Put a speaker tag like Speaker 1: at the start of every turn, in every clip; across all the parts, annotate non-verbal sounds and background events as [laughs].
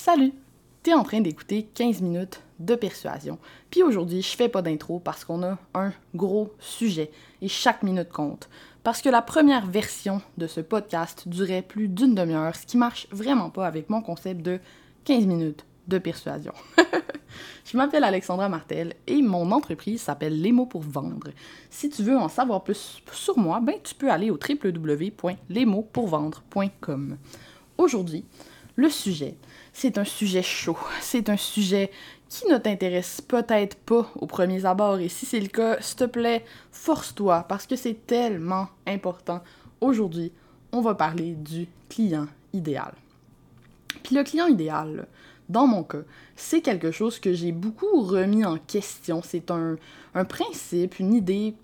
Speaker 1: Salut! T'es en train d'écouter 15 minutes de persuasion. Puis aujourd'hui, je fais pas d'intro parce qu'on a un gros sujet et chaque minute compte. Parce que la première version de ce podcast durait plus d'une demi-heure, ce qui marche vraiment pas avec mon concept de 15 minutes de persuasion. [laughs] je m'appelle Alexandra Martel et mon entreprise s'appelle Les mots pour vendre. Si tu veux en savoir plus sur moi, ben tu peux aller au www.lesmotspourvendre.com. Aujourd'hui, le sujet, c'est un sujet chaud, c'est un sujet qui ne t'intéresse peut-être pas au premier abord et si c'est le cas, s'il te plaît, force-toi parce que c'est tellement important. Aujourd'hui, on va parler du client idéal. Puis le client idéal, dans mon cas, c'est quelque chose que j'ai beaucoup remis en question. C'est un, un principe, une idée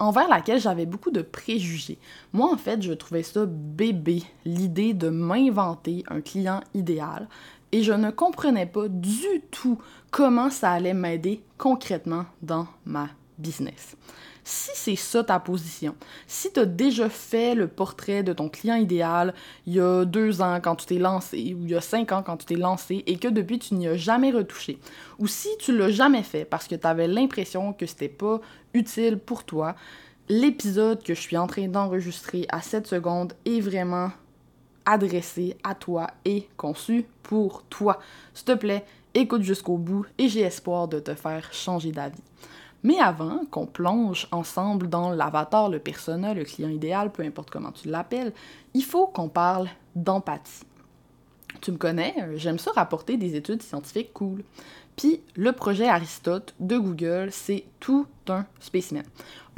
Speaker 1: envers laquelle j'avais beaucoup de préjugés. Moi, en fait, je trouvais ça bébé, l'idée de m'inventer un client idéal, et je ne comprenais pas du tout comment ça allait m'aider concrètement dans ma business. Si c'est ça ta position, si tu as déjà fait le portrait de ton client idéal il y a deux ans quand tu t'es lancé, ou il y a cinq ans quand tu t'es lancé, et que depuis tu n'y as jamais retouché, ou si tu l'as jamais fait parce que tu avais l'impression que c'était pas utile pour toi, l'épisode que je suis en train d'enregistrer à cette seconde est vraiment adressé à toi et conçu pour toi. S'il te plaît, écoute jusqu'au bout et j'ai espoir de te faire changer d'avis. Mais avant qu'on plonge ensemble dans l'avatar, le persona, le client idéal, peu importe comment tu l'appelles, il faut qu'on parle d'empathie. Tu me connais, euh, j'aime ça rapporter des études scientifiques cool. Puis le projet Aristote de Google, c'est tout un spécimen.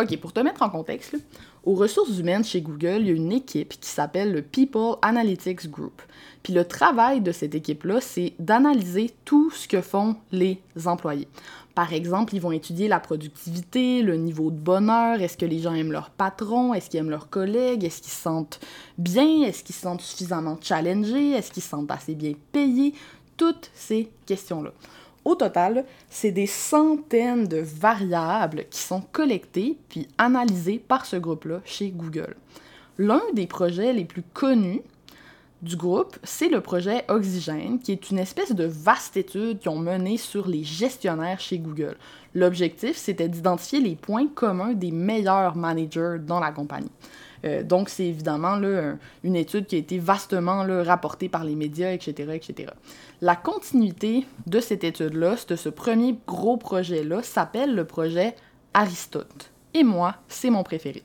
Speaker 1: Ok, pour te mettre en contexte, aux ressources humaines chez Google, il y a une équipe qui s'appelle le People Analytics Group. Puis le travail de cette équipe-là, c'est d'analyser tout ce que font les employés. Par exemple, ils vont étudier la productivité, le niveau de bonheur, est-ce que les gens aiment leur patron, est-ce qu'ils aiment leurs collègues, est-ce qu'ils se sentent bien, est-ce qu'ils se sentent suffisamment challengés, est-ce qu'ils se sentent assez bien payés, toutes ces questions-là. Au total, c'est des centaines de variables qui sont collectées puis analysées par ce groupe-là chez Google. L'un des projets les plus connus du groupe, c'est le projet Oxygène, qui est une espèce de vaste étude qu'ils ont menée sur les gestionnaires chez Google. L'objectif, c'était d'identifier les points communs des meilleurs managers dans la compagnie. Euh, donc, c'est évidemment là, une étude qui a été vastement rapportée par les médias, etc., etc. La continuité de cette étude-là, de ce premier gros projet-là, s'appelle le projet Aristote. Et moi, c'est mon préféré.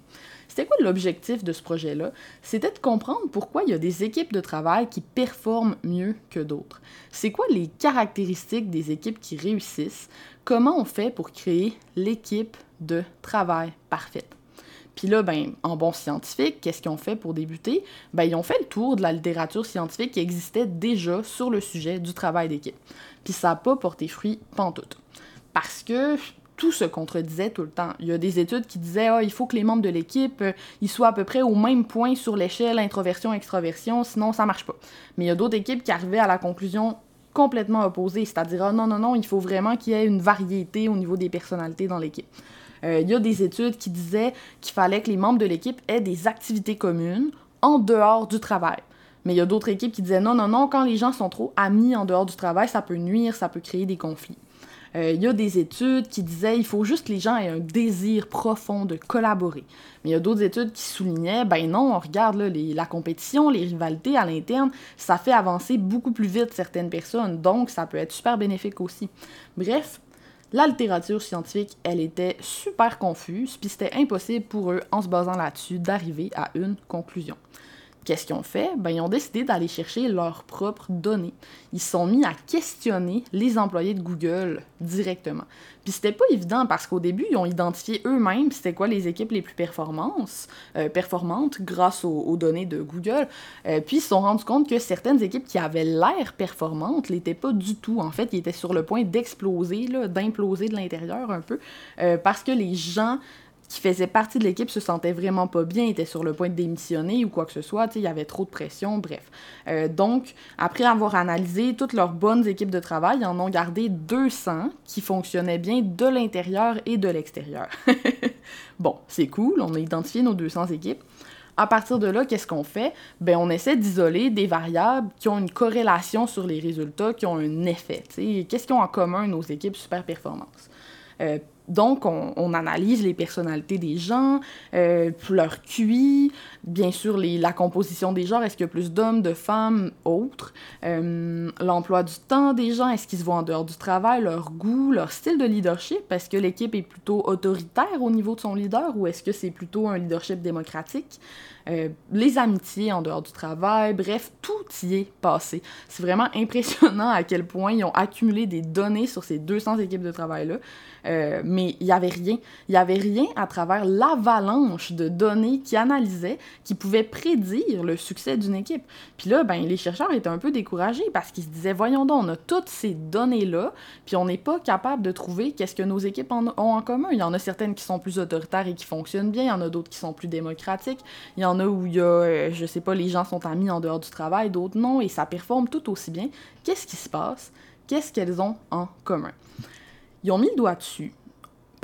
Speaker 1: C'était quoi l'objectif de ce projet-là? C'était de comprendre pourquoi il y a des équipes de travail qui performent mieux que d'autres. C'est quoi les caractéristiques des équipes qui réussissent? Comment on fait pour créer l'équipe de travail parfaite? Puis là, ben, en bon scientifique, qu'est-ce qu'ils ont fait pour débuter? Ben, ils ont fait le tour de la littérature scientifique qui existait déjà sur le sujet du travail d'équipe. Puis ça n'a pas porté fruit pantoute. Parce que tout se contredisait tout le temps. Il y a des études qui disaient ah, il faut que les membres de l'équipe euh, soient à peu près au même point sur l'échelle introversion-extroversion, sinon ça marche pas. Mais il y a d'autres équipes qui arrivaient à la conclusion complètement opposée, c'est-à-dire ah, non, non, non, il faut vraiment qu'il y ait une variété au niveau des personnalités dans l'équipe. Euh, il y a des études qui disaient qu'il fallait que les membres de l'équipe aient des activités communes en dehors du travail. Mais il y a d'autres équipes qui disaient non, non, non, quand les gens sont trop amis en dehors du travail, ça peut nuire, ça peut créer des conflits. Euh, il y a des études qui disaient il faut juste que les gens aient un désir profond de collaborer. Mais il y a d'autres études qui soulignaient ben non, on regarde là, la compétition, les rivalités à l'interne, ça fait avancer beaucoup plus vite certaines personnes, donc ça peut être super bénéfique aussi. Bref, la littérature scientifique, elle était super confuse, puis c'était impossible pour eux, en se basant là-dessus, d'arriver à une conclusion. Qu'est-ce qu'ils ont fait? Ben, ils ont décidé d'aller chercher leurs propres données. Ils se sont mis à questionner les employés de Google directement. Puis c'était pas évident parce qu'au début, ils ont identifié eux-mêmes c'était quoi les équipes les plus performantes, euh, performantes grâce aux, données de Google. Euh, puis ils se sont rendus compte que certaines équipes qui avaient l'air performantes l'étaient pas du tout. En fait, ils étaient sur le point d'exploser, d'imploser de l'intérieur un peu, euh, parce que les gens qui faisait partie de l'équipe se sentait vraiment pas bien, était sur le point de démissionner ou quoi que ce soit, il y avait trop de pression, bref. Euh, donc, après avoir analysé toutes leurs bonnes équipes de travail, ils en ont gardé 200 qui fonctionnaient bien de l'intérieur et de l'extérieur. [laughs] bon, c'est cool, on a identifié nos 200 équipes. À partir de là, qu'est-ce qu'on fait? Ben, on essaie d'isoler des variables qui ont une corrélation sur les résultats, qui ont un effet. Qu'est-ce qu'ils ont en commun nos équipes super performance? Euh, donc, on, analyse les personnalités des gens, euh, leur QI, bien sûr la composition des genres, est-ce qu'il y a plus d'hommes, de femmes, autres, euh, l'emploi du temps des gens, est-ce qu'ils se voient en dehors du travail, leur goût, leur style de leadership, est-ce que l'équipe est plutôt autoritaire au niveau de son leader ou est-ce que c'est plutôt un leadership démocratique, euh, les amitiés en dehors du travail, bref, tout y est passé. C'est vraiment [laughs] impressionnant à quel point ils ont accumulé des données sur ces 200 équipes de travail-là. Euh, mais il n'y avait rien. Il n'y avait rien à travers l'avalanche de données qui analysaient, qui pouvaient prédire le succès d'une équipe. Puis là, ben, les chercheurs étaient un peu découragés parce qu'ils se disaient, voyons donc, on a toutes ces données-là, puis on n'est pas capable de trouver qu'est-ce que nos équipes ont en commun. Il y en a certaines qui sont plus autoritaires et qui fonctionnent bien, il y en a d'autres qui sont plus démocratiques, a où il y a, euh, je sais pas, les gens sont amis en dehors du travail, d'autres non, et ça performe tout aussi bien. Qu'est-ce qui se passe? Qu'est-ce qu'elles ont en commun? Ils ont mis le doigt dessus,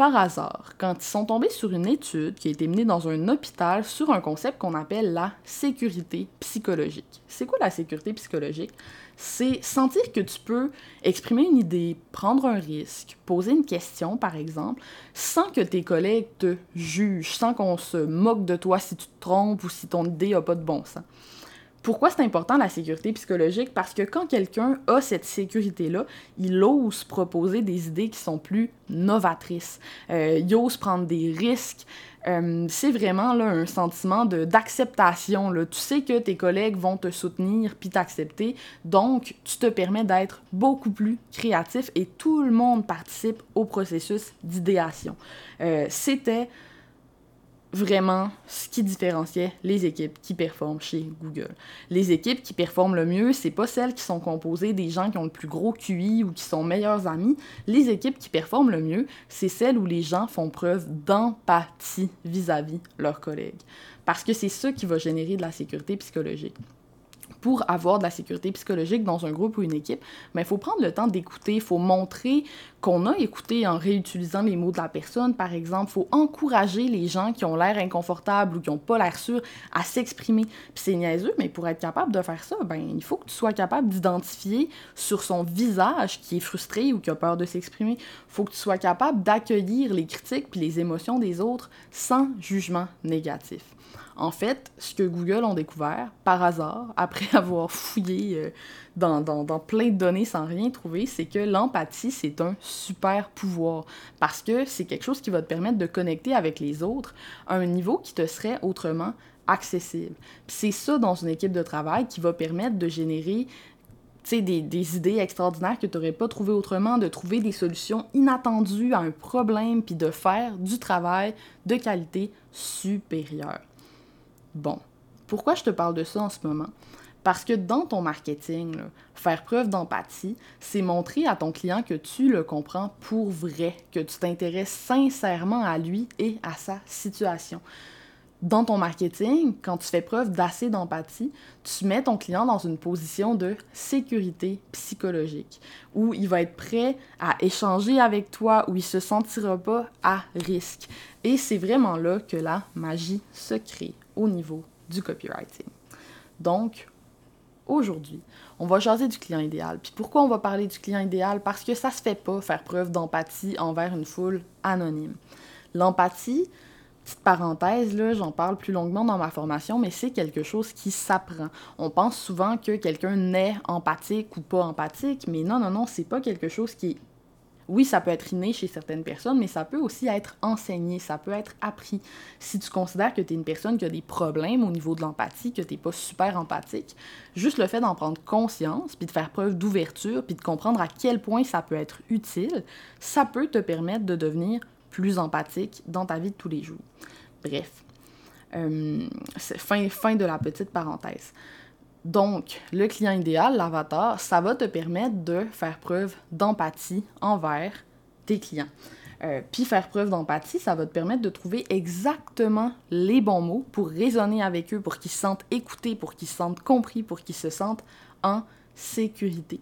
Speaker 1: par hasard, quand ils sont tombés sur une étude qui a été menée dans un hôpital sur un concept qu'on appelle la sécurité psychologique. C'est quoi la sécurité psychologique? C'est sentir que tu peux exprimer une idée, prendre un risque, poser une question, par exemple, sans que tes collègues te jugent, sans qu'on se moque de toi si tu te trompes ou si ton idée n'a pas de bon sens. Pourquoi c'est important la sécurité psychologique? Parce que quand quelqu'un a cette sécurité-là, il ose proposer des idées qui sont plus novatrices. Euh, il ose prendre des risques. Euh, c'est vraiment là, un sentiment d'acceptation. Tu sais que tes collègues vont te soutenir puis t'accepter, donc tu te permets d'être beaucoup plus créatif et tout le monde participe au processus d'idéation. Euh, C'était vraiment ce qui différenciait les équipes qui performent chez Google. Les équipes qui performent le mieux, c'est pas celles qui sont composées des gens qui ont le plus gros QI ou qui sont meilleurs amis. Les équipes qui performent le mieux, c'est celles où les gens font preuve d'empathie vis-à-vis leurs collègues. Parce que c'est ça qui va générer de la sécurité psychologique pour avoir de la sécurité psychologique dans un groupe ou une équipe, mais il faut prendre le temps d'écouter, il faut montrer qu'on a écouté en réutilisant les mots de la personne, par exemple. Il faut encourager les gens qui ont l'air inconfortables ou qui n'ont pas l'air sûrs à s'exprimer. Puis c'est niaiseux, mais pour être capable de faire ça, ben, il faut que tu sois capable d'identifier sur son visage qui est frustré ou qui a peur de s'exprimer. Il faut que tu sois capable d'accueillir les critiques puis les émotions des autres sans jugement négatif. En fait, ce que Google ont découvert par hasard, [laughs] après avoir fouillé euh, dans, plein de données sans rien trouver, c'est que l'empathie, c'est un super pouvoir. Parce que c'est quelque chose qui va te permettre de connecter avec les autres à un niveau qui te serait autrement accessible. c'est ça dans une équipe de travail qui va permettre de générer des, des idées extraordinaires que tu n'aurais pas trouvées autrement, de trouver des solutions inattendues à un problème, puis de faire du travail de qualité supérieure. Bon, pourquoi je te parle de ça en ce moment? Parce que dans ton marketing, faire preuve d'empathie, c'est montrer à ton client que tu le comprends pour vrai, que tu t'intéresses sincèrement à lui et à sa situation. Dans ton marketing, quand tu fais preuve d'assez d'empathie, tu mets ton client dans une position de sécurité psychologique, où il va être prêt à échanger avec toi, où il se sentira pas à risque. Et c'est vraiment là que la magie se crée au niveau du copywriting. Donc, aujourd'hui, on va jaser du client idéal. Puis pourquoi on va parler du client idéal? Parce que ça se fait pas faire preuve d'empathie envers une foule anonyme. L'empathie, petite parenthèse, là, j'en parle plus longuement dans ma formation, mais c'est quelque chose qui s'apprend. On pense souvent que quelqu'un naît empathique ou pas empathique, mais non, non, non, c'est pas quelque chose qui est oui, ça peut être inné chez certaines personnes, mais ça peut aussi être enseigné, ça peut être appris. Si tu considères que tu es une personne qui a des problèmes au niveau de l'empathie, que tu pas super empathique, juste le fait d'en prendre conscience, puis de faire preuve d'ouverture, puis de comprendre à quel point ça peut être utile, ça peut te permettre de devenir plus empathique dans ta vie de tous les jours. Bref, euh, fin de la petite parenthèse. Donc, le client idéal, l'avatar, ça va te permettre de faire preuve d'empathie envers tes clients. Euh, puis faire preuve d'empathie, ça va te permettre de trouver exactement les bons mots pour raisonner avec eux, pour qu'ils se sentent écoutés, pour qu'ils se sentent compris, pour qu'ils se sentent en sécurité.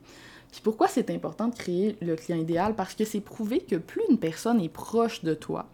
Speaker 1: Puis pourquoi c'est important de créer le client idéal? Parce que c'est prouvé que plus une personne est proche de toi,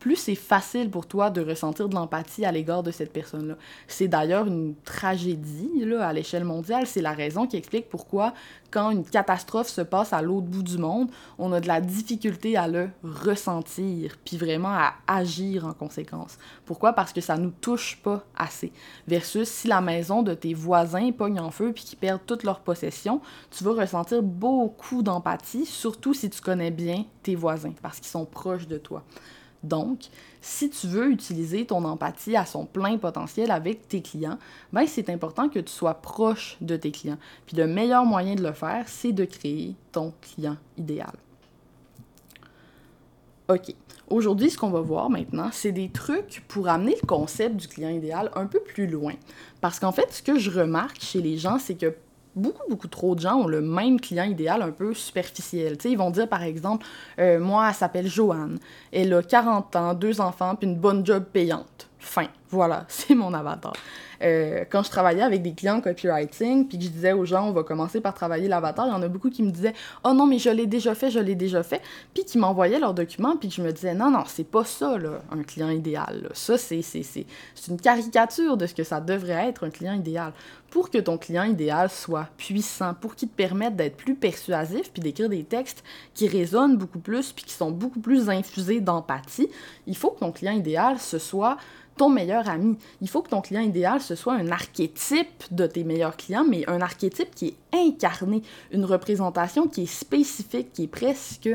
Speaker 1: plus c'est facile pour toi de ressentir de l'empathie à l'égard de cette personne-là. C'est d'ailleurs une tragédie là, à l'échelle mondiale. C'est la raison qui explique pourquoi, quand une catastrophe se passe à l'autre bout du monde, on a de la difficulté à le ressentir, puis vraiment à agir en conséquence. Pourquoi? Parce que ça nous touche pas assez. Versus si la maison de tes voisins pogne en feu puis qu'ils perdent toutes leurs possessions, tu vas ressentir beaucoup d'empathie, surtout si tu connais bien tes voisins, parce qu'ils sont proches de toi. Donc, si tu veux utiliser ton empathie à son plein potentiel avec tes clients, ben c'est important que tu sois proche de tes clients. Puis le meilleur moyen de le faire, c'est de créer ton client idéal. OK. Aujourd'hui, ce qu'on va voir maintenant, c'est des trucs pour amener le concept du client idéal un peu plus loin. Parce qu'en fait, ce que je remarque chez les gens, c'est que beaucoup, beaucoup trop de gens ont le même client idéal un peu superficiel. ils vont dire, par exemple, euh, moi, elle s'appelle Joanne, elle a 40 ans, deux enfants, puis une bonne job payante. Fin. Voilà, [laughs] c'est mon avatar. Euh, quand je travaillais avec des clients copywriting, puis que je disais aux gens, on va commencer par travailler l'avatar, il y en a beaucoup qui me disaient, oh non, mais je l'ai déjà fait, je l'ai déjà fait, puis qui m'envoyaient leurs documents, puis que je me disais, non, non, c'est pas ça, là, un client idéal. Ça, c'est, une caricature de ce que ça devrait être un client idéal. Pour que ton client idéal soit puissant, pour qu'il te permette d'être plus persuasif, puis d'écrire des textes qui résonnent beaucoup plus, puis qui sont beaucoup plus infusés d'empathie, il faut que ton client idéal, ce soit ton meilleur ami. Il faut que ton client idéal, ce soit un archétype de tes meilleurs clients, mais un archétype qui est incarné, une représentation qui est spécifique, qui est presque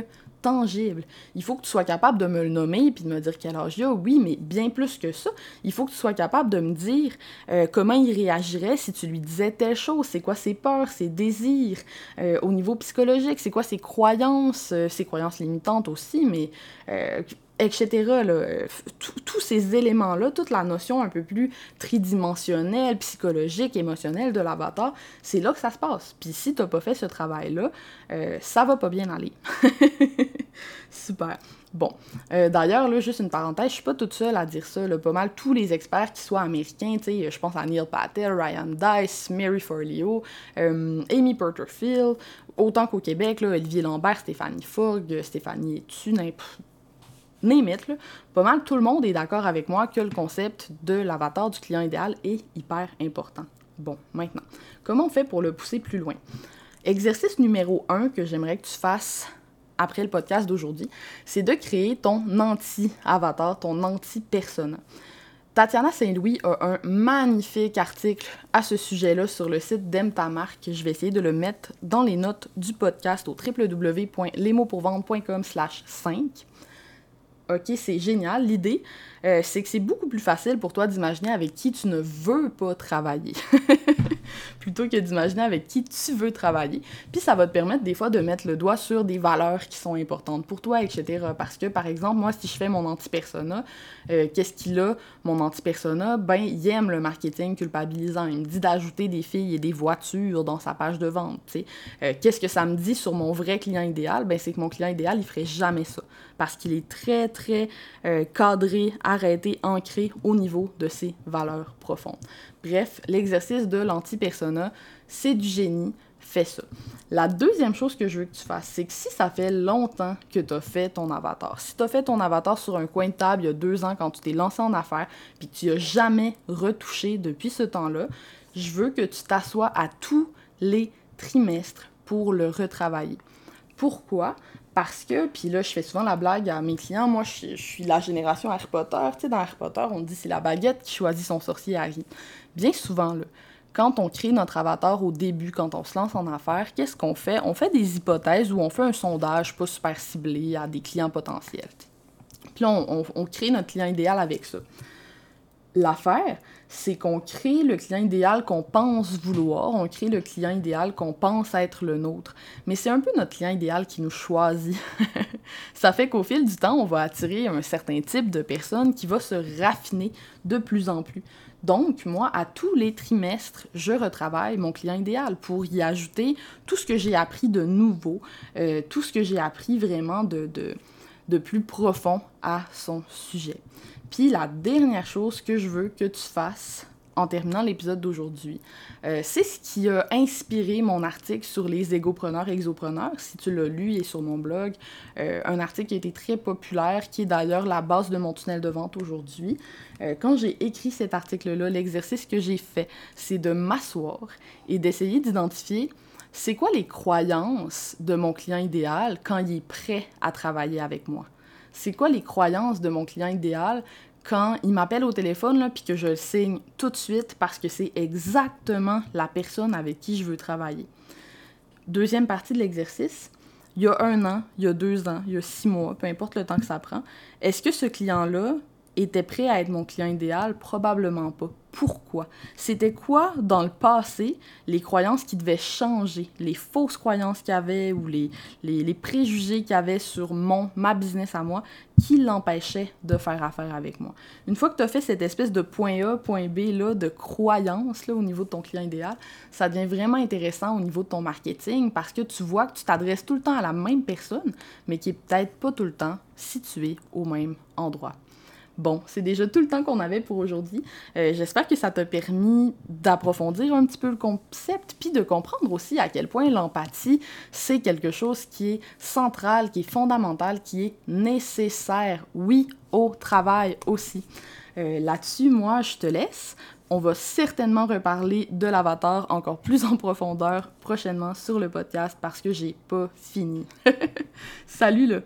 Speaker 1: tangible. Il faut que tu sois capable de me le nommer puis de me dire quel âge il a, oui, mais bien plus que ça, il faut que tu sois capable de me dire euh, comment il réagirait si tu lui disais telle chose, c'est quoi ses peurs, ses désirs, euh, au niveau psychologique, c'est quoi ses croyances, euh, ses croyances limitantes aussi, mais etc. Tous ces éléments-là, toute la notion un peu plus tridimensionnelle, psychologique, émotionnelle de l'avatar, c'est là que ça se passe. Puis si t'as pas fait ce travail-là, euh, ça va pas bien aller. [laughs] Super. Bon. Euh, d'ailleurs, là, juste une parenthèse, je suis pas toute seule à dire ça. Pas mal tous les experts qui soient américains, tu sais, je pense à Neil Patel, Ryan Dice, Mary Forleo, euh, Amy Porterfield, autant qu'au Québec, là, Olivier Lambert, Stéphanie Fogg, Stéphanie Etu, pas mal tout le monde est d'accord avec moi que le concept de l'avatar du client idéal est hyper important. Bon, maintenant, comment on fait pour le pousser plus loin? Exercice numéro 1 que j'aimerais que tu fasses après le podcast d'aujourd'hui, c'est de créer ton anti-avatar, ton anti-persona. Tatiana Saint-Louis a un magnifique article à ce sujet-là sur le site d'Aime ta marque. Je vais essayer de le mettre dans les notes du podcast au www.lesmotspourvendre.com slash 5. OK, c'est génial. L'idée, euh, c'est que c'est beaucoup plus facile pour toi d'imaginer avec qui tu ne veux pas travailler. [laughs] plutôt que d'imaginer avec qui tu veux travailler. Puis ça va te permettre des fois de mettre le doigt sur des valeurs qui sont importantes pour toi, etc. Parce que, par exemple, moi, si je fais mon anti-persona, euh, qu'est-ce qu'il a, mon anti-persona? Ben, il aime le marketing culpabilisant. Il me dit d'ajouter des filles et des voitures dans sa page de vente. Euh, qu'est-ce que ça me dit sur mon vrai client idéal? Ben, c'est que mon client idéal, il ferait jamais ça. Parce qu'il est très, très euh, cadré, arrêté, ancré au niveau de ses valeurs profondes. Bref, l'exercice de l'anti-persona, c'est du génie, fais ça. La deuxième chose que je veux que tu fasses, c'est que si ça fait longtemps que tu as fait ton avatar, si tu as fait ton avatar sur un coin de table il y a deux ans quand tu t'es lancé en affaires, puis que tu n'as jamais retouché depuis ce temps-là, je veux que tu t'assoies à tous les trimestres pour le retravailler. Pourquoi? Parce que, puis là, je fais souvent la blague à mes clients, moi, je, suis la génération Harry Potter. Tu sais, dans Harry Potter, on dit c'est la baguette qui choisit son sorcier Harry. Bien souvent, là, quand on crée notre avatar au début, quand on se lance en affaires, qu'est-ce qu'on fait? On fait des hypothèses ou on fait un sondage pas super ciblé à des clients potentiels. Puis on, on crée notre client idéal avec ça. L'affaire, c'est qu'on crée le client idéal qu'on pense vouloir, on crée le client idéal qu'on pense être le nôtre. Mais c'est un peu notre client idéal qui nous choisit. [laughs] Ça fait qu'au fil du temps, on va attirer un certain type de personne qui va se raffiner de plus en plus. Donc, moi, à tous les trimestres, je retravaille mon client idéal pour y ajouter tout ce que j'ai appris de nouveau, euh, tout ce que j'ai appris vraiment de, de, de plus profond à son sujet. Puis la dernière chose que je veux que tu fasses en terminant l'épisode d'aujourd'hui. Euh, c'est ce qui a inspiré mon article sur les égopreneurs et exopreneurs. Si tu l'as lu, il est sur mon blog. Euh, un article qui a été très populaire, qui est d'ailleurs la base de mon tunnel de vente aujourd'hui. Euh, quand j'ai écrit cet article-là, l'exercice que j'ai fait, c'est de m'asseoir et d'essayer d'identifier c'est quoi les croyances de mon client idéal quand il est prêt à travailler avec moi. C'est quoi les croyances de mon client idéal quand il m'appelle au téléphone, puis que je le signe tout de suite parce que c'est exactement la personne avec qui je veux travailler? Deuxième partie de l'exercice, il y a un an, il y a deux ans, il y a six mois, peu importe le temps que ça prend, est-ce que ce client-là était prêt à être mon client idéal? Probablement pas pourquoi? C'était quoi dans le passé les croyances qui devaient changer, les fausses croyances qu'il y avait ou les, préjugés qu'il y avait sur mon, ma business à moi qui l'empêchaient de faire affaire avec moi? Une fois que tu as fait cette espèce de point A, point B là, de croyances là, au niveau de ton client idéal, ça devient vraiment intéressant au niveau de ton marketing parce que tu vois que tu t'adresses tout le temps à la même personne, mais qui est peut-être pas tout le temps située au même endroit. Bon, c'est déjà tout le temps qu'on avait pour aujourd'hui. Euh, j'espère que ça t'a permis d'approfondir un petit peu le concept, puis de comprendre aussi à quel point l'empathie, c'est quelque chose qui est central, qui est fondamental, qui est nécessaire, oui, au travail aussi. Euh, là-dessus, moi, je te laisse. On va certainement reparler de l'avatar encore plus en profondeur prochainement sur le podcast parce que j'ai pas fini. [laughs] Salut là!